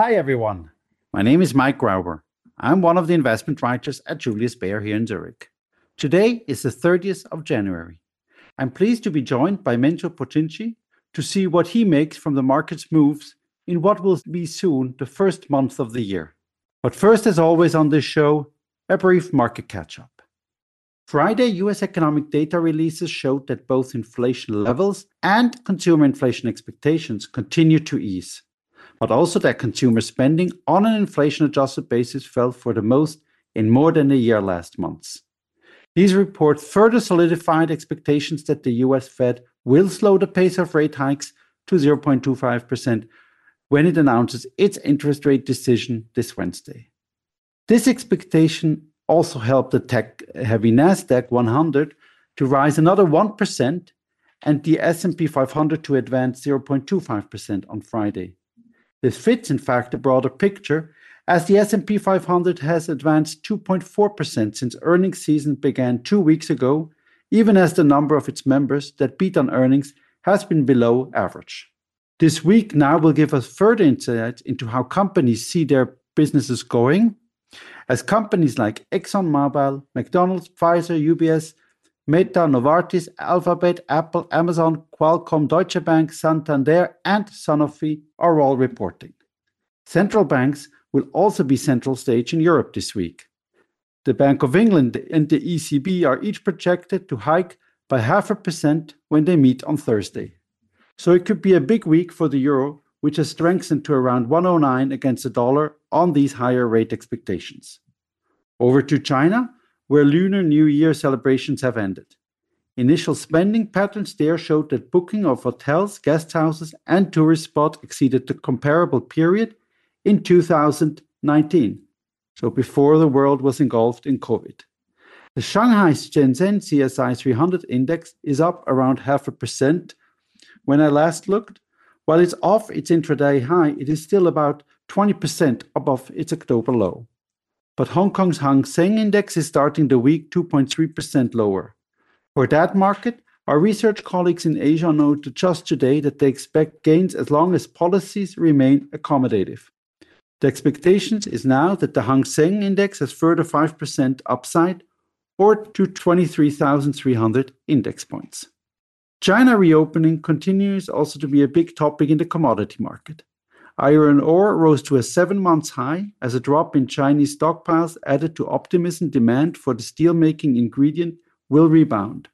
Hi, everyone. My name is Mike Rauber. I'm one of the investment writers at Julius Baer here in Zurich. Today is the 30th of January. I'm pleased to be joined by Mensur Pocinci to see what he makes from the market's moves in what will be soon the first month of the year. But first, as always on this show, a brief market catch-up. Friday, U.S. economic data releases showed that both inflation levels and consumer inflation expectations continue to ease, but also that consumer spending on an inflation-adjusted basis fell for the most in more than a year last month. These reports further solidified expectations that the U.S. Fed will slow the pace of rate hikes to 0.25% when it announces its interest rate decision this Wednesday. This expectation also helped the tech-heavy Nasdaq 100 to rise another 1% and the S&P 500 to advance 0.25% on Friday. This fits, in fact, the broader picture, as the S&P 500 has advanced 2.4% since earnings season began two weeks ago, even as the number of its members that beat on earnings has been below average. This week now will give us further insight into how companies see their businesses going, as companies like ExxonMobil, McDonald's, Pfizer, UBS, Meta, Novartis, Alphabet, Apple, Amazon, Qualcomm, Deutsche Bank, Santander, and Sanofi are all reporting. Central banks will also be central stage in Europe this week. The Bank of England and the ECB are each projected to hike by 0.5% when they meet on Thursday. So it could be a big week for the euro, which has strengthened to around 109 against the dollar on these higher rate expectations. Over to China, where Lunar New Year celebrations have ended. Initial spending patterns there showed that booking of hotels, guest houses, and tourist spots exceeded the comparable period in 2019, so before the world was engulfed in COVID. The Shanghai Shenzhen CSI 300 index is up around 0.5% when I last looked. While it's off its intraday high, it is still about 20% above its October low. But Hong Kong's Hang Seng Index is starting the week 2.3% lower. For that market, our research colleagues in Asia noted just today that they expect gains as long as policies remain accommodative. The expectation is now that the Hang Seng Index has further 5% upside or to 23,300 index points. China reopening continues also to be a big topic in the commodity market. Iron ore rose to a seven-month high as a drop in Chinese stockpiles added to optimism demand for the steelmaking ingredient will rebound.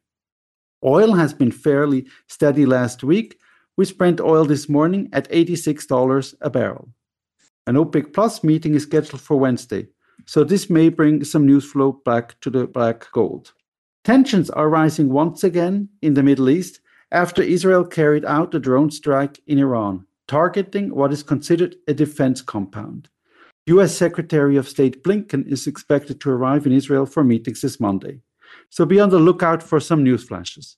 Oil has been fairly steady last week, with Brent oil this morning at $86 a barrel. An OPEC Plus meeting is scheduled for Wednesday, so this may bring some news flow back to the black gold. Tensions are rising once again in the Middle East after Israel carried out a drone strike in Iran, targeting what is considered a defense compound. U.S. Secretary of State Blinken is expected to arrive in Israel for meetings this Monday, so be on the lookout for some news flashes.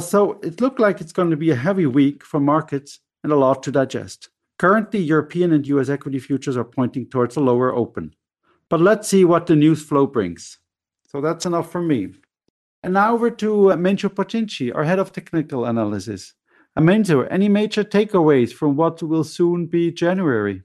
So it looked like it's going to be a heavy week for markets and a lot to digest. Currently, European and U.S. equity futures are pointing towards a lower open. But let's see what the news flow brings. So that's enough from me. And now over to uh, Mensur Pocinci, our head of technical analysis. Mensur, any major takeaways from what will soon be January?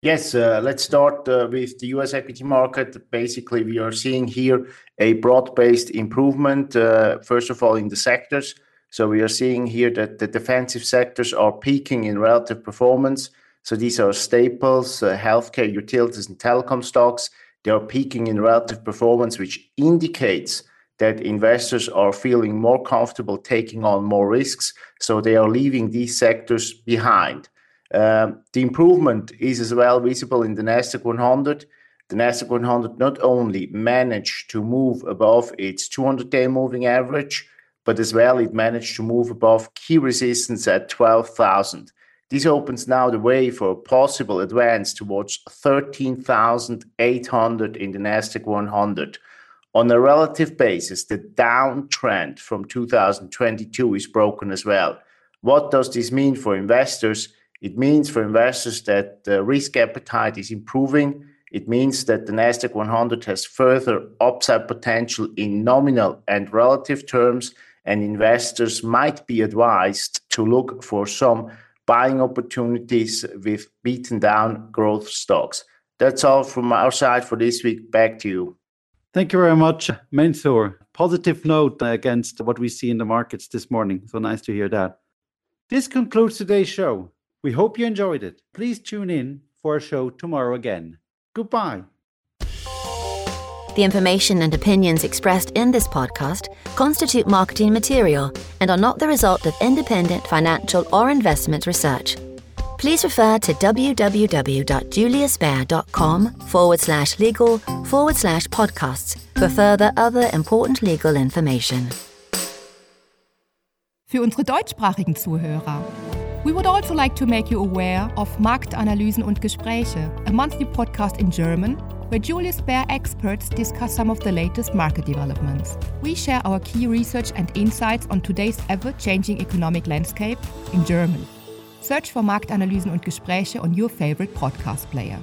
Yes, uh, let's start uh, with the U.S. equity market. Basically, we are seeing here a broad-based improvement, uh, first of all, in the sectors. So we are seeing here that the defensive sectors are peaking in relative performance. So these are staples, healthcare, utilities, and telecom stocks. They are peaking in relative performance, which indicates that investors are feeling more comfortable taking on more risks. So they are leaving these sectors behind. Um, the improvement is as well visible in the Nasdaq 100. The Nasdaq 100 not only managed to move above its 200-day moving average, but as well it managed to move above key resistance at 12,000. This opens now the way for a possible advance towards 13,800 in the Nasdaq 100. On a relative basis, the downtrend from 2022 is broken as well. What does this mean for investors? It means for investors that the risk appetite is improving. It means that the Nasdaq 100 has further upside potential in nominal and relative terms, and investors might be advised to look for some buying opportunities with beaten down growth stocks. That's all from our side for this week. Back to you. Thank you very much, Mensur. Positive note against what we see in the markets this morning. So nice to hear that. This concludes today's show. We hope you enjoyed it. Please tune in for a show tomorrow again. Goodbye. The information and opinions expressed in this podcast constitute marketing material and are not the result of independent financial or investment research. Please refer to www.juliusbaer.com forward slash legal forward slash podcasts for further other important legal information. Für unsere deutschsprachigen Zuhörer. We would also like to make you aware of Marktanalysen und Gespräche, a monthly podcast in German where Julius Baer experts discuss some of the latest market developments. We share our key research and insights on today's ever changing economic landscape in German. Search for Marktanalysen und Gespräche on your favorite podcast player.